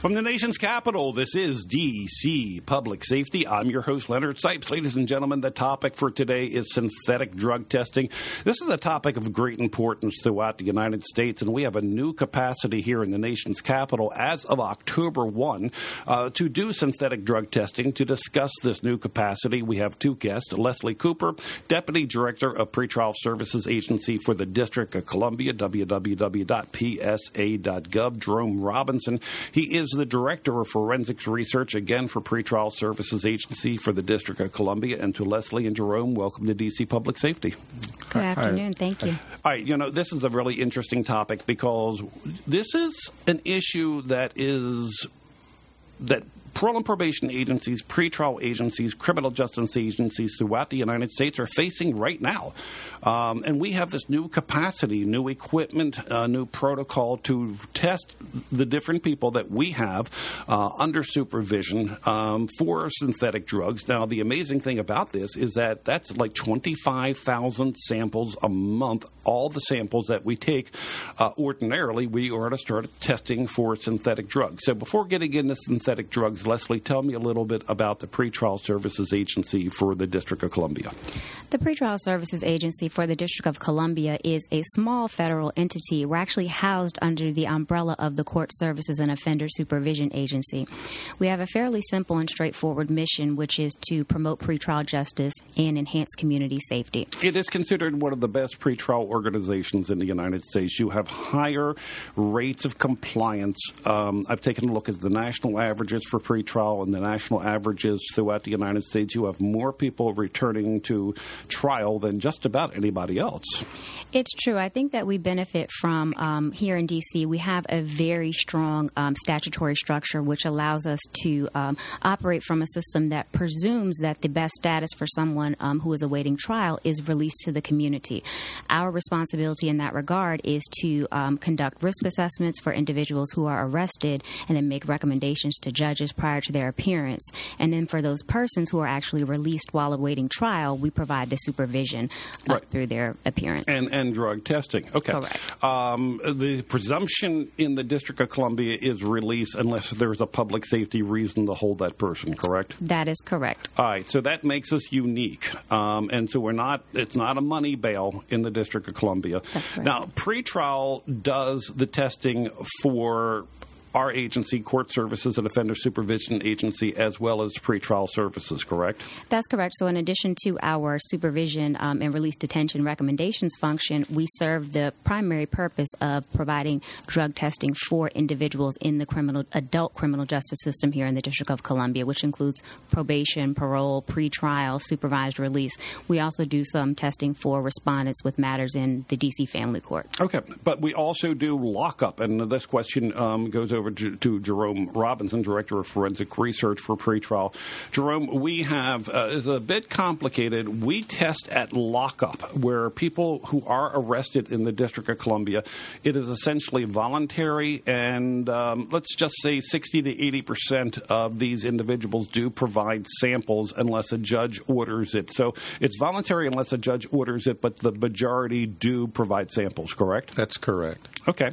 From the nation's capital, this is DC Public Safety. I'm your host, Leonard Sipes. Ladies and gentlemen, the topic for today is synthetic drug testing. This is a topic of great importance throughout the United States, and we have a new capacity here in the nation's capital as of October 1 uh, to do synthetic drug testing. To discuss this new capacity, we have two guests Leslie Cooper, Deputy Director of Pretrial Services Agency for the District of Columbia, www.psa.gov, Jerome Robinson. He is the Director of Forensics Research, again for Pretrial Services Agency for the District of Columbia. And to Leslie and Jerome, welcome to DC Public Safety. Good afternoon. Thank you. All right, you know, this is a really interesting topic because this is an issue that is that parole and probation agencies, pretrial agencies, criminal justice agencies throughout the United States are facing right now. Um, and we have this new capacity, new equipment, uh, new protocol to test the different people that we have uh, under supervision um, for synthetic drugs. Now, the amazing thing about this is that that's like 25,000 samples a month. All the samples that we take, uh, ordinarily, we ought to start testing for synthetic drugs. So, before getting into synthetic drugs, Leslie, tell me a little bit about the Pretrial Services Agency for the District of Columbia. The Pretrial Services Agency for the District of Columbia is a small federal entity. We're actually housed under the umbrella of the Court Services and Offender Supervision Agency. We have a fairly simple and straightforward mission, which is to promote pretrial justice and enhance community safety. It is considered one of the best pretrial organizations in the United States. You have higher rates of compliance. Um, I've taken a look at the national averages for pretrial and the national averages throughout the United States. You have more people returning to trial than just about anybody else. It's true. I think that we benefit from um, here in D.C. We have a very strong um, statutory structure which allows us to um, operate from a system that presumes that the best status for someone um, who is awaiting trial is released to the community. Our responsibility in that regard is to um, conduct risk assessments for individuals who are arrested and then make recommendations to judges prior to their appearance. And then for those persons who are actually released while awaiting trial, we provide the supervision uh, right. through their appearance. And, and drug testing. Okay. Correct. Um, the presumption in the District of Columbia is release unless there's a public safety reason to hold that person, correct? That is correct. All right. So that makes us unique. Um, and so we're not, it's not a money bail in the District of Columbia. Now, pretrial does the testing for our agency, Court Services and Offender Supervision Agency, as well as pretrial services, correct? That's correct. So, in addition to our supervision um, and release detention recommendations function, we serve the primary purpose of providing drug testing for individuals in the criminal adult criminal justice system here in the District of Columbia, which includes probation, parole, pretrial, supervised release. We also do some testing for respondents with matters in the D.C. Family Court. Okay, but we also do lockup, and this question um, goes over over to, to, Jerome Robinson, Director of Forensic Research for Pretrial. Jerome, we have, uh, it's a bit complicated. We test at lockup, where people who are arrested in the District of Columbia, it is essentially voluntary, and um, let's just say 60 to 80 percent of these individuals do provide samples unless a judge orders it. So it's voluntary unless a judge orders it, but the majority do provide samples, correct? That's correct. Okay.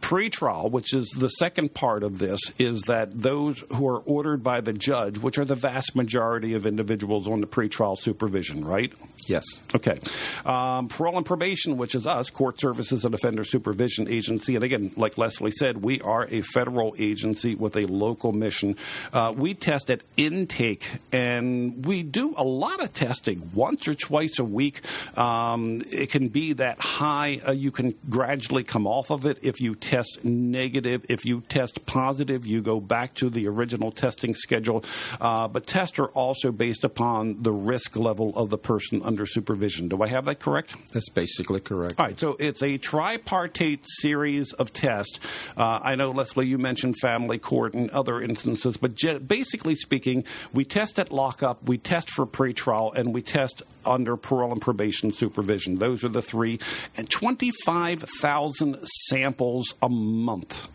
Pretrial, which is the second part of this is that those who are ordered by the judge, which are the vast majority of individuals on the pretrial supervision, right? Yes. Okay. Um, parole and probation, which is us, Court Services and Offender Supervision Agency. And again, like Leslie said, we are a federal agency with a local mission. Uh, we test at intake, and we do a lot of testing once or twice a week. Um, it can be that high. Uh, you can gradually come off of it if you test negative. If you test positive, you go back to the original testing schedule. Uh, but tests are also based upon the risk level of the person under supervision. Do I have that correct? That's basically correct. All right, so it's a tripartite series of tests. Uh, I know, Leslie, you mentioned family court and other instances, but basically speaking, we test at lockup, we test for pretrial, and we test under parole and probation supervision. Those are the three, and 25,000 samples a month.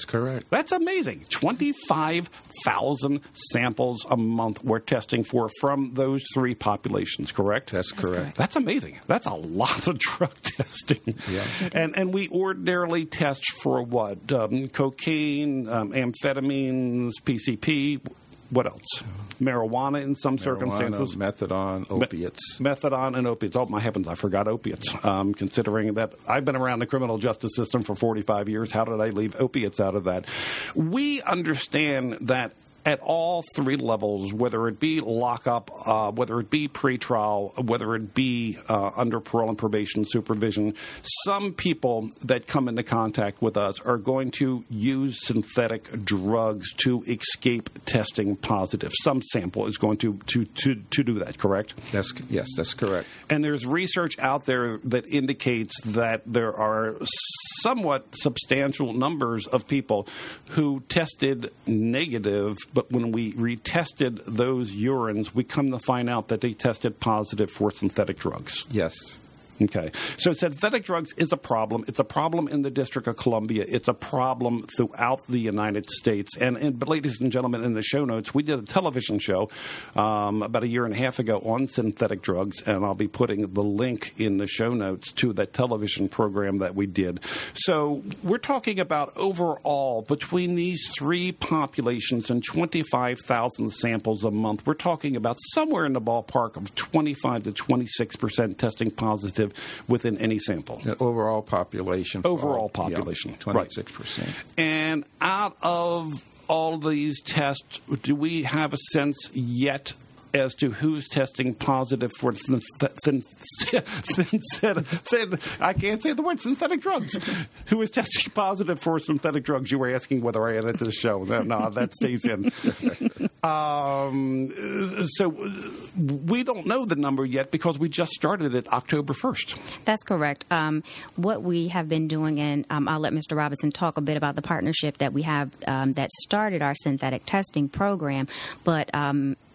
That's correct. That's amazing. 25,000 samples a month we're testing for from those three populations, correct? That's, That's correct. correct. That's amazing. That's a lot of drug testing. Yeah. And and we ordinarily test for what? Um, cocaine, um, amphetamines, PCP. What else? Marijuana in some circumstances. Methadone, opiates. Methadone and opiates. Oh my heavens, I forgot opiates. Um, considering that I've been around the criminal justice system for 45 years, how did I leave opiates out of that? We understand that at all three levels, whether it be lockup, uh, whether it be pretrial, whether it be uh, under parole and probation supervision, some people that come into contact with us are going to use synthetic drugs to escape testing positive. Some sample is going to, to, to, to do that, correct? That's yes, that's correct. And there's research out there that indicates that there are somewhat substantial numbers of people who tested negative, but when we retested those urines, we come to find out that they tested positive for synthetic drugs. Yes. Okay. So synthetic drugs is a problem. It's a problem in the District of Columbia. It's a problem throughout the United States. And, and but ladies and gentlemen, in the show notes, we did a television show um, about a year and a half ago on synthetic drugs, and I'll be putting the link in the show notes to that television program that we did. So we're talking about overall between these three populations and 25,000 samples a month, we're talking about somewhere in the ballpark of 25 to 26 percent testing positive within any sample. The overall population. Overall all- population, Yeah, 26%. And out of all these tests, do we have a sense yet as to who's testing positive for synth- synth- synthetic? syn- I can't say the word synthetic drugs. Who is testing positive for synthetic drugs? You were asking whether I to the show. No, no that stays in. Um, so we don't know the number yet because we just started it October 1st. That's correct. Um, what we have been doing, and um, I'll let Mr. Robinson talk a bit about the partnership that we have um, that started our synthetic testing program, but.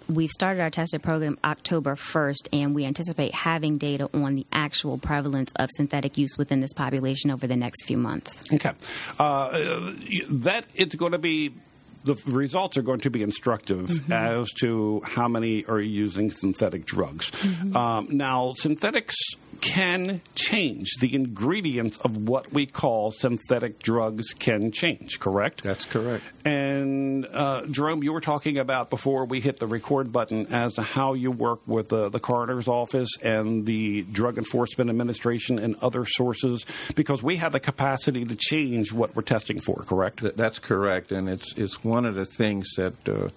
We've started our testing program October 1st, and we anticipate having data on the actual prevalence of synthetic use within this population over the next few months. Okay. Uh, that it's going to be the results are going to be instructive as to how many are using synthetic drugs. Um, now, synthetics can change. The ingredients of what we call synthetic drugs can change, correct? That's correct. And uh, Jerome, you were talking about before we hit the record button as to how you work with the, the coroner's office and the Drug Enforcement Administration and other sources, because we have the capacity to change what we're testing for, correct? Th- That's correct, and it's it's one of the things that uh,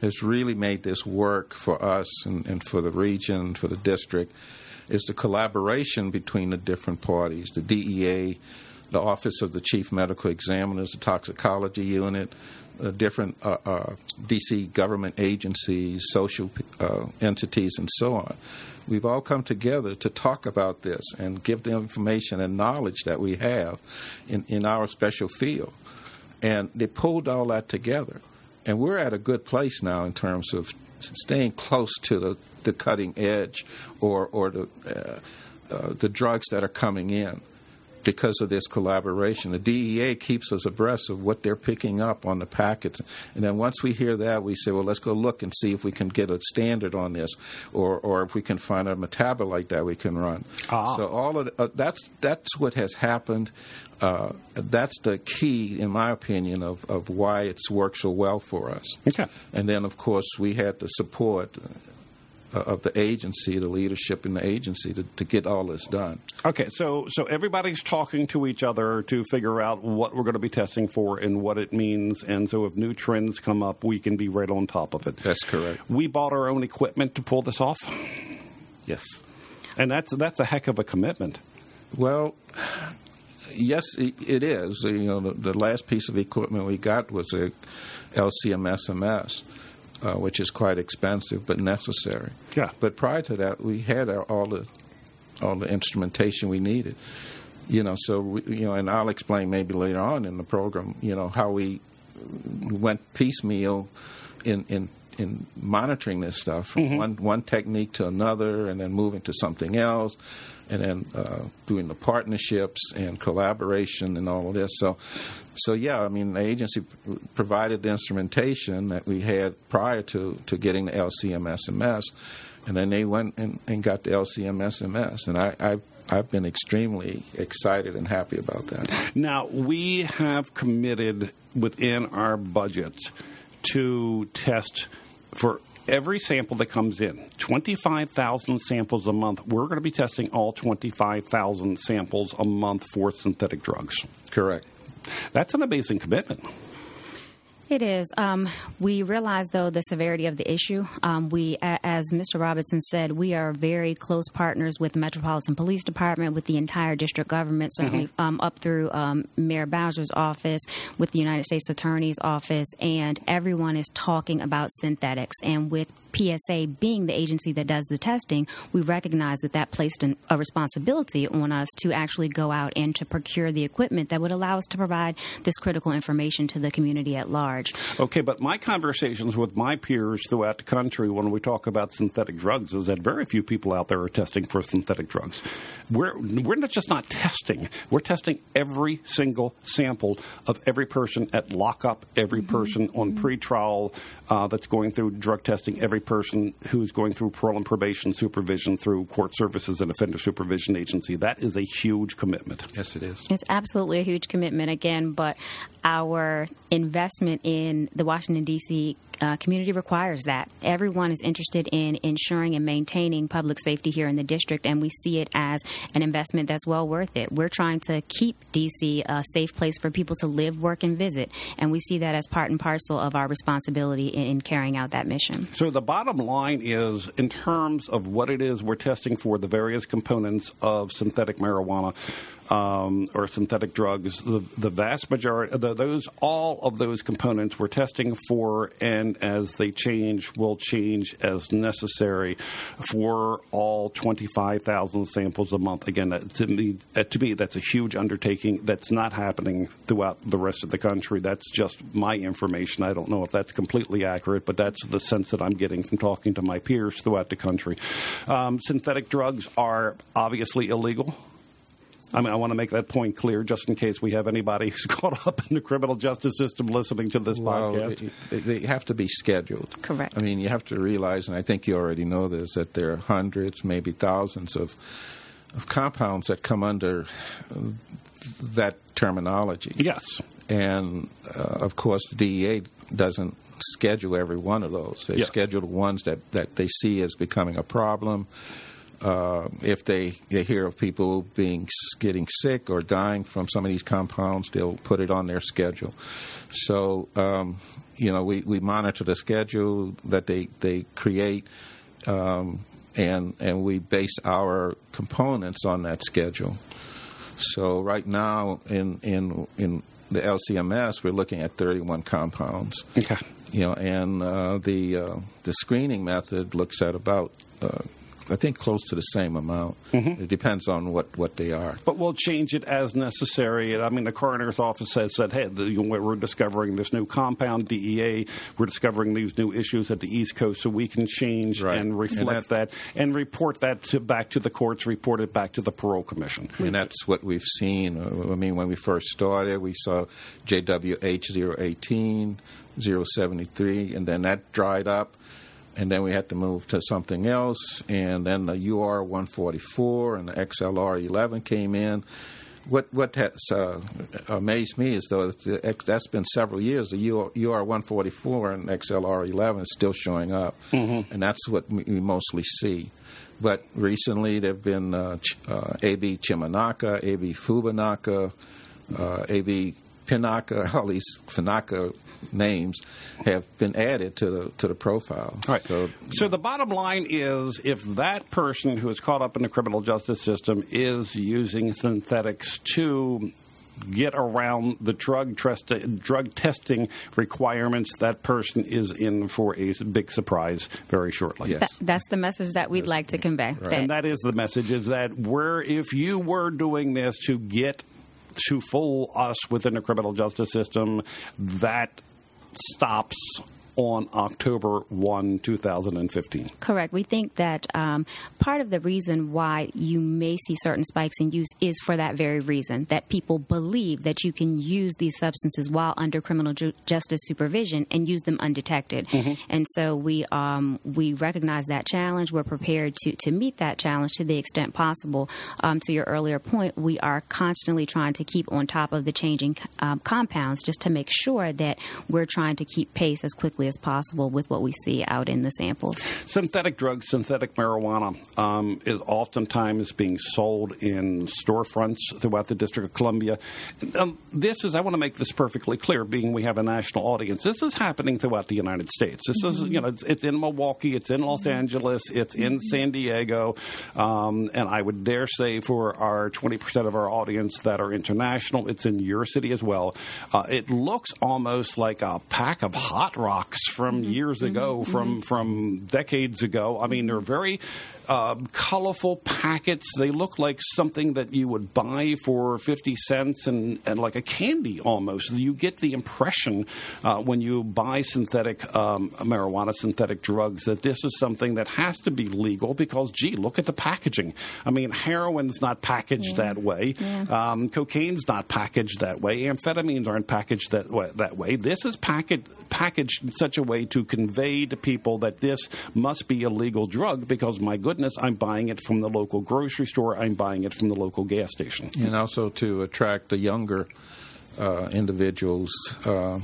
has really made this work for us and, and for the region, for the district, is the collaboration between the different parties, the DEA, the Office of the Chief Medical Examiners, the Toxicology Unit, uh, different uh, uh, DC government agencies, social uh, entities, and so on. We've all come together to talk about this and give the information and knowledge that we have in, in our special field and they pulled all that together. And we're at a good place now in terms of staying close to the, the cutting edge or, or the, uh, uh, the drugs that are coming in because of this collaboration. The DEA keeps us abreast of what they're picking up on the packets. And then once we hear that, we say, well, let's go look and see if we can get a standard on this or, or if we can find a metabolite that we can run. Ah. So all of the, uh, that's, that's what has happened. Uh, that's the key, in my opinion, of, of why it's worked so well for us. Okay. And then, of course, we had the support uh, Uh, of the agency, the leadership in the agency, to, to get all this done. Okay, so so everybody's talking to each other to figure out what we're going to be testing for and what it means, and so if new trends come up, we can be right on top of it. That's correct. We bought our own equipment to pull this off, Yes. and that's that's a heck of a commitment. Well, yes, it, it is. You know, the, the last piece of equipment we got was a LCMSMS, uh, which is quite expensive but necessary. Yeah. But prior to that, we had our, all the all the instrumentation we needed. You know, so we, you know, and I'll explain maybe later on in the program. You know how we went piecemeal in in in monitoring this stuff from mm-hmm. one one technique to another, and then moving to something else, and then uh, doing the partnerships and collaboration and all of this. So, so yeah, I mean, the agency provided the instrumentation that we had prior to to getting the LCMSMS, and then they went and, and got the LCMSMS, and I, I I've been extremely excited and happy about that. Now, we have committed within our budget to test for every sample that comes in 25,000 samples a month. We're going to be testing all 25,000 samples a month for synthetic drugs. Correct. That's an amazing commitment. It is. Um, we realize, though, the severity of the issue. Um, we, as Mr. Robinson said, we are very close partners with the Metropolitan Police Department, with the entire district government, certainly mm-hmm. um, up through um, Mayor Bowser's office, with the United States Attorney's office, and everyone is talking about synthetics. And with PSA being the agency that does the testing, we recognize that that placed an, a responsibility on us to actually go out and to procure the equipment that would allow us to provide this critical information to the community at large. Okay, but my conversations with my peers throughout the country when we talk about synthetic drugs is that very few people out there are testing for synthetic drugs. We're, we're not just not testing, we're testing every single sample of every person at lockup, every mm-hmm. person on mm-hmm. pretrial uh, that's going through drug testing, every person who's going through parole and probation supervision through court services and offender supervision agency. That is a huge commitment. Yes, it is. It's absolutely a huge commitment again, but our investment in the Washington, D.C. Uh, community requires that. Everyone is interested in ensuring and maintaining public safety here in the district, and we see it as an investment that's well worth it. We're trying to keep D.C. a safe place for people to live, work, and visit, and we see that as part and parcel of our responsibility in, in carrying out that mission. So, the bottom line is in terms of what it is we're testing for, the various components of synthetic marijuana um, or synthetic drugs, the, the vast majority, the, those all of those components we're testing for, and as they change, will change as necessary for all 25,000 samples a month. Again, to me, to me, that's a huge undertaking. That's not happening throughout the rest of the country. That's just my information. I don't know if that's completely accurate, but that's the sense that I'm getting from talking to my peers throughout the country. Um, synthetic drugs are obviously illegal. I mean, I want to make that point clear just in case we have anybody who's caught up in the criminal justice system listening to this well, podcast. They, they have to be scheduled. Correct. I mean, you have to realize, and I think you already know this, that there are hundreds, maybe thousands of of compounds that come under that terminology. Yes. And uh, of course, the DEA doesn't schedule every one of those. They yes. schedule the ones that, that they see as becoming a problem uh, if they, they hear of people being getting sick or dying from some of these compounds, they'll put it on their schedule. So, um, you know, we, we monitor the schedule that they, they create, um, and and we base our components on that schedule. So right now in in in the LCMS, we're looking at 31 compounds. Okay. You know, and uh, the uh, the screening method looks at about uh, I think close to the same amount. Mm-hmm. It depends on what, what they are. But we'll change it as necessary. I mean, the coroner's office has said, hey, the, we're discovering this new compound, DEA. We're discovering these new issues at the East Coast, so we can change right. and reflect and that, and report that to, back to the courts, report it back to the parole commission. And that's what we've seen. I mean, when we first started, we saw JWH 018, 073, and then that dried up and then we had to move to something else, and then the UR 144 and the XLR 11 came in. What what has uh, amazed me is though that's been several years. The UR 144 and XLR 11 is still showing up, mm-hmm. and that's what we mostly see. But recently there have been uh, uh, AB CHMINACA, AB FUBINACA, uh, AB PINACA, all these PINACA names have been added to the to the profile. Right. So, so the bottom line is, if that person who is caught up in the criminal justice system is using synthetics to get around the drug trust, drug testing requirements, that person is in for a big surprise very shortly. Yes. that's the message that we'd like to convey. Right. And that is the message: is that where if you were doing this to get to fool us within the criminal justice system, that stops on October 1, 2015. Correct. We think that um, part of the reason why you may see certain spikes in use is for that very reason that people believe that you can use these substances while under criminal ju- justice supervision and use them undetected. Mm-hmm. And so we um, we recognize that challenge. We're prepared to, to meet that challenge to the extent possible. Um, to your earlier point, we are constantly trying to keep on top of the changing um, compounds just to make sure that we're trying to keep pace as as possible with what we see out in the samples. Synthetic drugs, synthetic marijuana um, is oftentimes being sold in storefronts throughout the District of Columbia. Um, this is, I want to make this perfectly clear, being we have a national audience. This is happening throughout the United States. This mm-hmm. is, you know, it's, it's, in Milwaukee, it's in Los mm-hmm. Angeles, it's in mm-hmm. San Diego, um, and I would dare say for our 20% of our audience that are international, it's in your city as well. Uh, it looks almost like a pack of hot rocks from mm-hmm. years ago, mm-hmm. from from decades ago. I mean, they're very uh, colorful packets. They look like something that you would buy for 50 cents and, and like a candy almost. You get the impression uh, when you buy synthetic um, marijuana, synthetic drugs, that this is something that has to be legal because, gee, look at the packaging. I mean, heroin's not packaged yeah. that way, yeah. um, cocaine's not packaged that way, amphetamines aren't packaged that way. That way. This is packaged packaged in such a way to convey to people that this must be a legal drug because my goodness, I'm buying it from the local grocery store, I'm buying it from the local gas station. And also to attract the younger uh, individuals uh,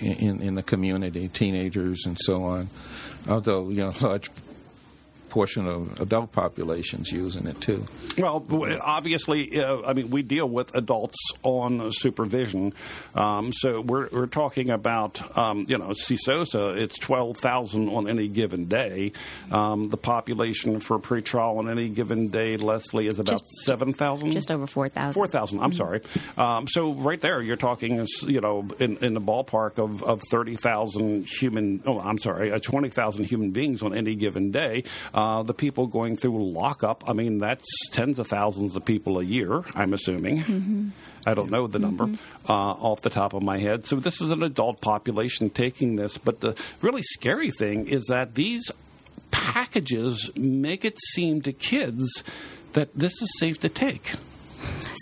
in, in the community, teenagers and so on. Although, you know, large portion of adult populations using it too. Well, obviously, uh, I mean, we deal with adults on supervision, um, so we're, we're talking about, um, you know, CSOSA, it's 12,000 on any given day. Um, the population for pretrial on any given day, Leslie, is about 7,000? Just over 4,000. 4,000, I'm mm-hmm. sorry. Um, so right there, you're talking, you know, in, in the ballpark of, of 30,000 human, oh, I'm sorry, uh, 20,000 human beings on any given day. Uh, the people going through lockup, I mean, that's tens of thousands of people a year, I'm assuming. Mm-hmm. I don't know the number mm-hmm. uh, off the top of my head. So this is an adult population taking this. But the really scary thing is that these packages make it seem to kids that this is safe to take.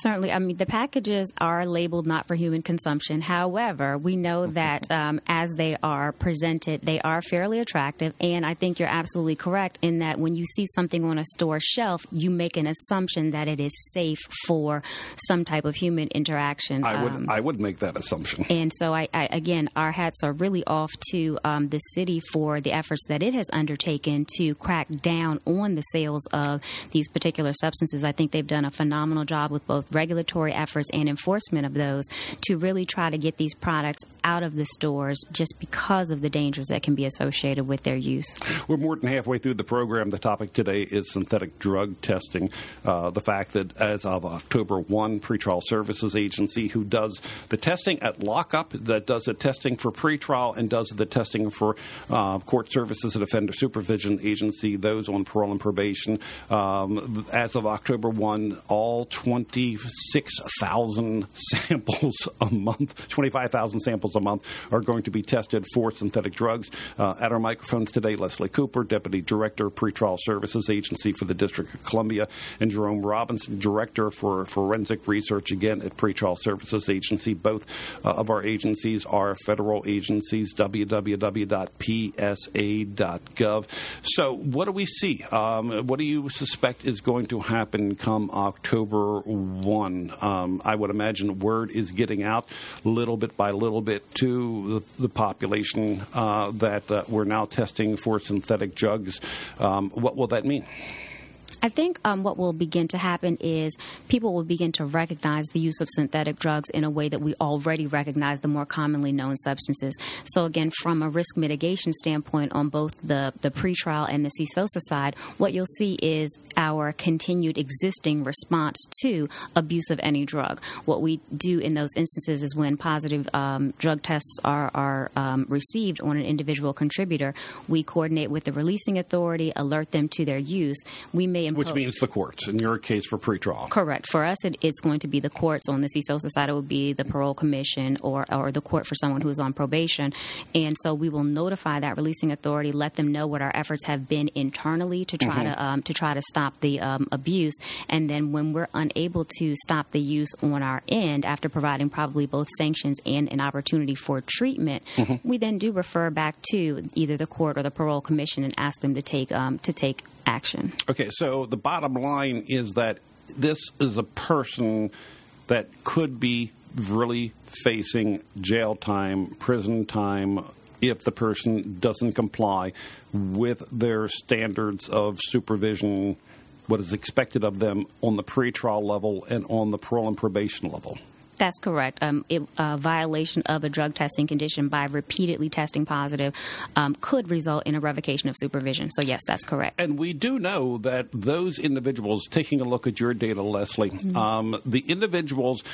Certainly. I mean, the packages are labeled not for human consumption. However, we know that um, as they are presented, they are fairly attractive. And I think you're absolutely correct in that when you see something on a store shelf, you make an assumption that it is safe for some type of human interaction. I would, um, I would make that assumption. And so, I, I again, our hats are really off to um, the city for the efforts that it has undertaken to crack down on the sales of these particular substances. I think they've done a phenomenal job with both regulatory efforts and enforcement of those to really try to get these products out of the stores just because of the dangers that can be associated with their use. We're more than halfway through the program. The topic today is synthetic drug testing. Uh, the fact that as of October 1, Pretrial Services Agency, who does the testing at lockup, that does the testing for pretrial and does the testing for uh, court services and offender supervision agency, those on parole and probation. Um, as of October 1, all 26,000 samples a month, 25,000 samples a month are going to be tested for synthetic drugs. Uh, at our microphones today, Leslie Cooper, Deputy Director, Pretrial Services Agency for the District of Columbia, and Jerome Robinson, Director for Forensic Research, again at Pretrial Services Agency. Both uh, of our agencies are federal agencies, www.psa.gov. So, what do we see? Um, what do you suspect is going to happen come October 1? Um, I would imagine word is getting out little bit by little bit to the, the population uh, that uh, we're now testing for synthetic drugs. Um, what will that mean? I think um, what will begin to happen is people will begin to recognize the use of synthetic drugs in a way that we already recognize the more commonly known substances. So, again, from a risk mitigation standpoint on both the, the pretrial and the CSOSA side, what you'll see is our continued existing response to abuse of any drug. What we do in those instances is when positive um, drug tests are, are um, received on an individual contributor, we coordinate with the releasing authority, alert them to their use. We may Which means the courts, in your case, for pretrial. Correct. For us, it, it's going to be the courts. On the CSOSA side, it would be the parole commission or, or the court for someone who is on probation. And so we will notify that releasing authority, let them know what our efforts have been internally to try to um, to try to stop the um, abuse. And then when we're unable to stop the use on our end, after providing probably both sanctions and an opportunity for treatment, we then do refer back to either the court or the parole commission and ask them to take um, to take action. Okay, so the bottom line is that this is a person that could be really facing jail time, prison time, if the person doesn't comply with their standards of supervision, what is expected of them on the pretrial level and on the parole and probation level. That's correct. Um, it, uh, violation of a drug testing condition by repeatedly testing positive um, could result in a revocation of supervision. So, yes, that's correct. And we do know that those individuals, taking a look at your data, Leslie, Mm-hmm. um, the individuals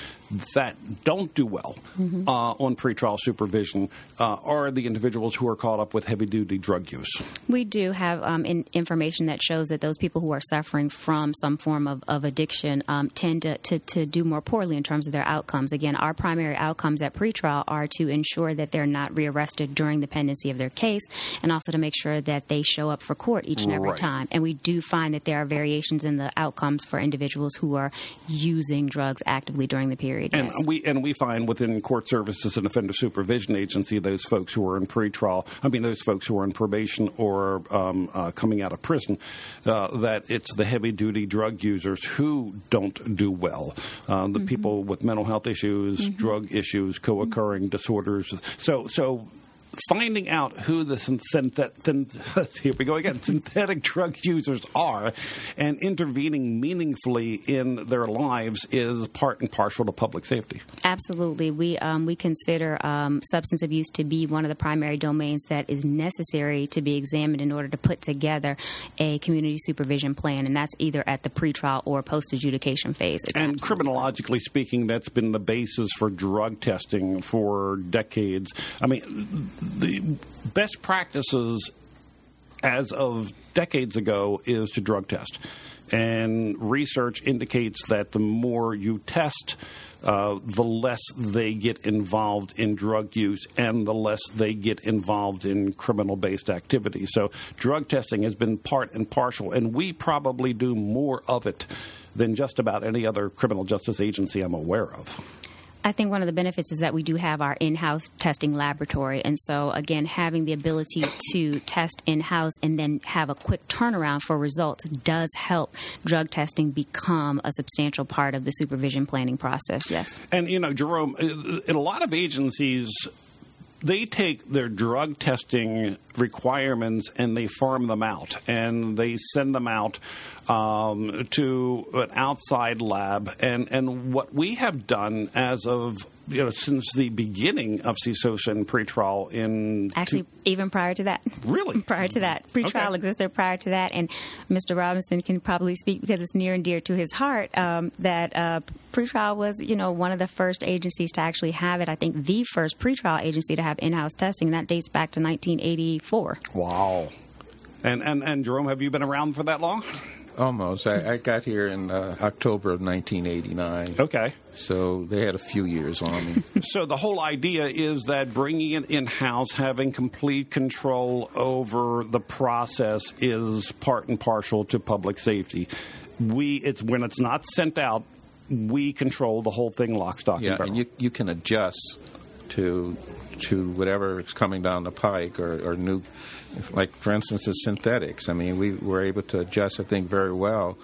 that don't do well Mm-hmm. uh, on pretrial supervision uh, are the individuals who are caught up with heavy duty drug use. We do have um, in, information that shows that those people who are suffering from some form of, of addiction um, tend to, to, to do more poorly in terms of their outcomes. Again, our primary outcomes at pretrial are to ensure that they're not rearrested during the pendency of their case and also to make sure that they show up for court each and every Right. time. And we do find that there are variations in the outcomes for individuals who are using drugs actively during the period. And yes. we and we find within court services and offender supervision agency those folks who are in pretrial, I mean those folks who are in probation or um, uh, coming out of prison, uh, that it's the heavy duty drug users who don't do well, uh, the people with mental health issues, mm-hmm. drug issues, co-occurring mm-hmm. disorders. So so. Finding out who the synthetic, here we go again, synthetic drug users are, and intervening meaningfully in their lives is part and partial to public safety. Absolutely. We um, we consider um, substance abuse to be one of the primary domains that is necessary to be examined in order to put together a community supervision plan, and that's either at the pretrial or post adjudication phase. It's And criminologically speaking, that's been the basis for drug testing for decades. I mean, the best practices as of decades ago is to drug test. And research indicates that the more you test, uh, the less they get involved in drug use and the less they get involved in criminal based activity. So, drug testing has been part and partial, and we probably do more of it than just about any other criminal justice agency I'm aware of. I think one of the benefits is that we do have our in-house testing laboratory, and so again, having the ability to test in-house and then have a quick turnaround for results does help drug testing become a substantial part of the supervision planning process. Yes. And you know, Jerome, in a lot of agencies, they take their drug testing requirements and they farm them out, and they send them out um, to an outside lab. And and what we have done as of you know since the beginning of CSOSA and pretrial in Actually, even prior to that. Really? prior to that. Pretrial Okay. existed prior to that. And Mr. Robinson can probably speak because it's near and dear to his heart um, that uh, pretrial was, you know, one of the first agencies to actually have it. I think the first pretrial agency to have in house testing. That dates back to 1984. Wow. And, and and Jerome, have you been around for that long? Almost. I, I got here in uh, October of 1989. Okay. So they had a few years on me. So the whole idea is that bringing it in house, having complete control over the process, is part and partial to public safety. We it's when it's not sent out, we control the whole thing, lock, stock, yeah, and barrel. and you you can adjust to to whatever is coming down the pike or, or new, like for instance, the synthetics. I mean, we were able to adjust, I think, very well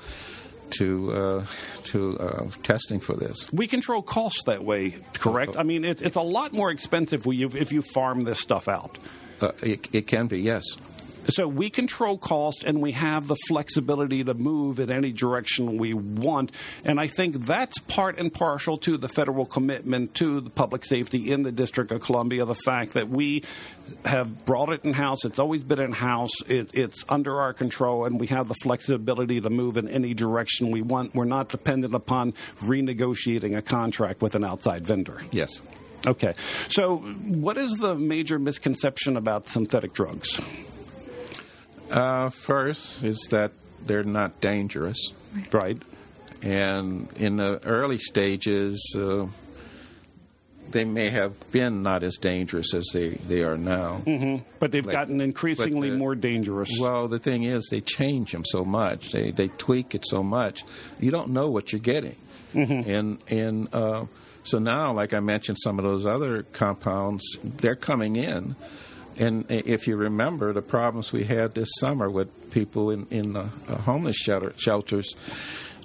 to uh, to uh, testing for this. we control costs that way, correct? I mean, it's it's a lot more expensive if you, if you farm this stuff out. Uh, it, it can be, yes. So we control cost and we have the flexibility to move in any direction we want. And I think that's part and partial to the federal commitment to the public safety in the District of Columbia. The fact that we have brought it in house, it's always been in house, it, it's under our control, and we have the flexibility to move in any direction we want. We're not dependent upon renegotiating a contract with an outside vendor. Yes. Okay. So, what is the major misconception about synthetic drugs? Uh, first is that they're not dangerous. Right. And in the early stages, uh, they may have been not as dangerous as they, they are now. Mm-hmm. But they've Like- gotten increasingly but, uh, more dangerous. Well, the thing is, they change them so much. They they tweak it so much. You don't know what you're getting. And and uh, so now, like I mentioned, some of those other compounds, they're coming in. And if you remember the problems we had this summer with people in in the uh, homeless shelter, shelters.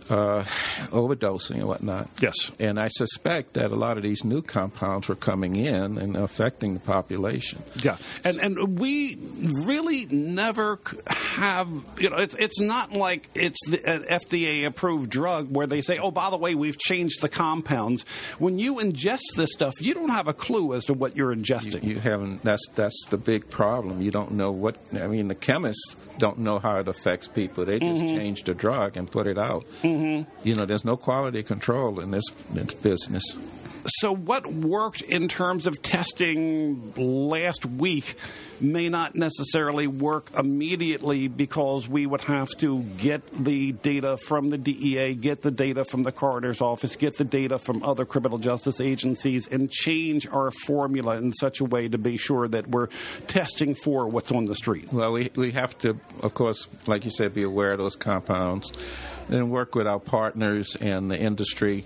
Uh, overdosing and whatnot. Yes. And I suspect that a lot of these new compounds were coming in and affecting the population. Yeah, and and we really never have you know it's it's not like it's the, an FDA approved drug where they say oh by the way we've changed the compounds. When you ingest this stuff, you don't have a clue as to what you're ingesting. you haven't that's that's the big problem you don't know what i mean the chemists don't know how it affects people they just change the drug and put it out mm-hmm. Mm-hmm. you know there's no quality control in this, this business So, what worked in terms of testing last week may not necessarily work immediately because we would have to get the data from the DEA, get the data from the coroner's office, get the data from other criminal justice agencies, and change our formula in such a way to be sure that we're testing for what's on the street. well we, we have to of course like you said be aware of those compounds and work with our partners and the industry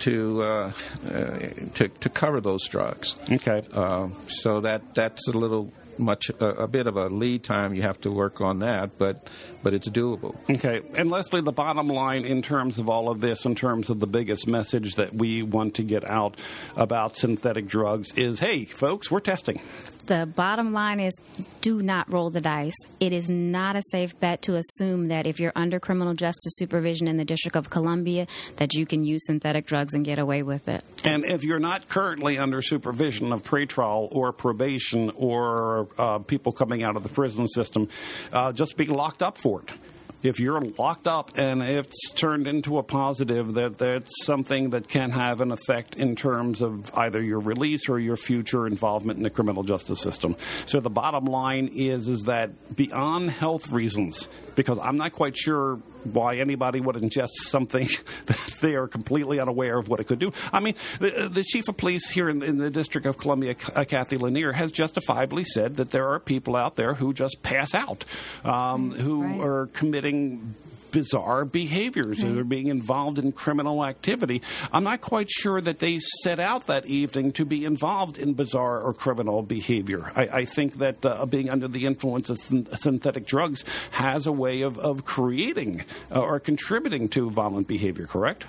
to uh, uh, to, to cover those drugs Okay. Uh, so that that's a little much a, a bit of a lead time you have to work on that but but it's doable Okay. And Leslie, the bottom line in terms of all of this, in terms of the biggest message that we want to get out about synthetic drugs is hey, folks, we're testing. The bottom line is do not roll the dice. It is not a safe bet to assume that if you're under criminal justice supervision in the District of Columbia that you can use synthetic drugs and get away with it. And if you're not currently under supervision of pretrial or probation or uh, people coming out of the prison system, uh, just be locked up for it. If you're locked up and it's turned into a positive, that that's something that can have an effect in terms of either your release or your future involvement in the criminal justice system. So the bottom line is is that beyond health reasons, because I'm not quite sure why anybody would ingest something that they are completely unaware of what it could do. I mean, the, the chief of police here in, in the District of Columbia, uh, Cathy Lanier, has justifiably said that there are people out there who just pass out, um, who Right. are committing bizarre behaviors that are being involved in criminal activity. I'm not quite sure that they set out that evening to be involved in bizarre or criminal behavior. I, I think that uh, being under the influence of syn- synthetic drugs has a way of, of creating uh, or contributing to violent behavior, correct?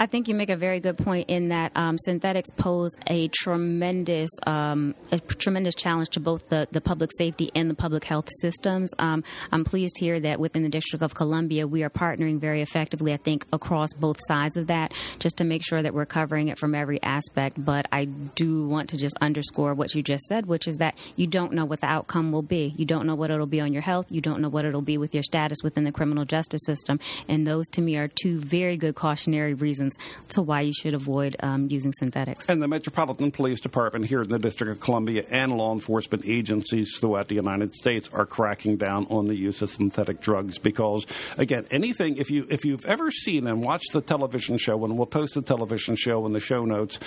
I think you make a very good point in that um, synthetics pose a tremendous, um, a tremendous challenge to both the, the public safety and the public health systems. Um, I'm pleased here that within the District of Columbia, we are partnering very effectively, I think, across both sides of that, just to make sure that we're covering it from every aspect. But I do want to just underscore what you just said, which is that you don't know what the outcome will be. You don't know what it'll be on your health. You don't know what it'll be with your status within the criminal justice system. And those, to me, are two very good cautionary reasons to why you should avoid um, using synthetics. And the Metropolitan Police Department here in the District of Columbia and law enforcement agencies throughout the United States are cracking down on the use of synthetic drugs because, again, anything if you if you've ever seen and watched the television show, and we'll post the television show in the show notes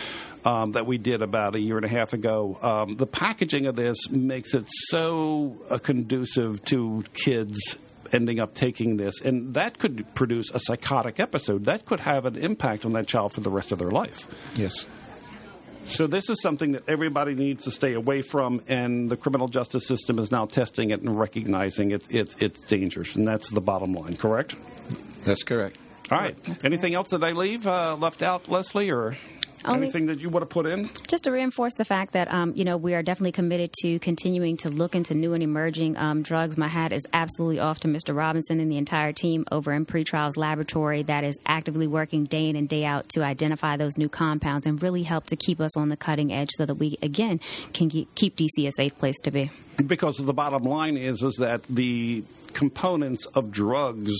um, that we did about a year and a half ago, um, the packaging of this makes it so uh, conducive to kids ending up taking this, and that could produce a psychotic episode. That could have an impact on that child for the rest of their life. yes So this is something that everybody needs to stay away from, and the criminal justice system is now testing it and recognizing its its its dangers, and that's the bottom line. Correct? that's correct All right. Anything else that I leave uh, left out, Leslie, or Only- anything that you want to put in? Just to reinforce the fact that um, you know we are definitely committed to continuing to look into new and emerging um, drugs. My hat is absolutely off to Mr. Robinson and the entire team over in Pretrials Laboratory that is actively working day in and day out to identify those new compounds and really help to keep us on the cutting edge so that we again can keep keep DC a safe place to be. Because the bottom line is is that the components of drugs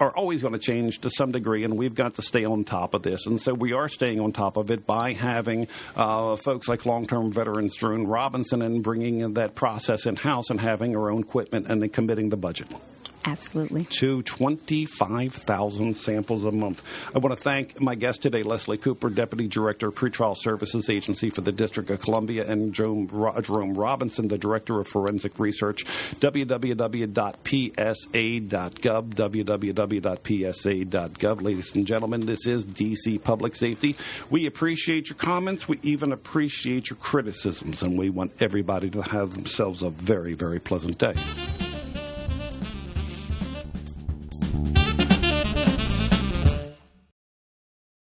are always going to change to some degree, and we've got to stay on top of this. And so we are staying on top of it by having uh, folks like long-term veterans Drew Robinson and bringing that process in house and having our own equipment and then committing the budget. Absolutely. To 25,000 samples a month. I want to thank my guest today, Leslie Cooper, Deputy Director, Pretrial Services Agency for the District of Columbia, and Jerome, Robinson, the Director of Forensic Research. www.psa.gov, www.psa.gov. Ladies and gentlemen, this is DC Public Safety. We appreciate your comments. We even appreciate your criticisms, and we want everybody to have themselves a very, very pleasant day.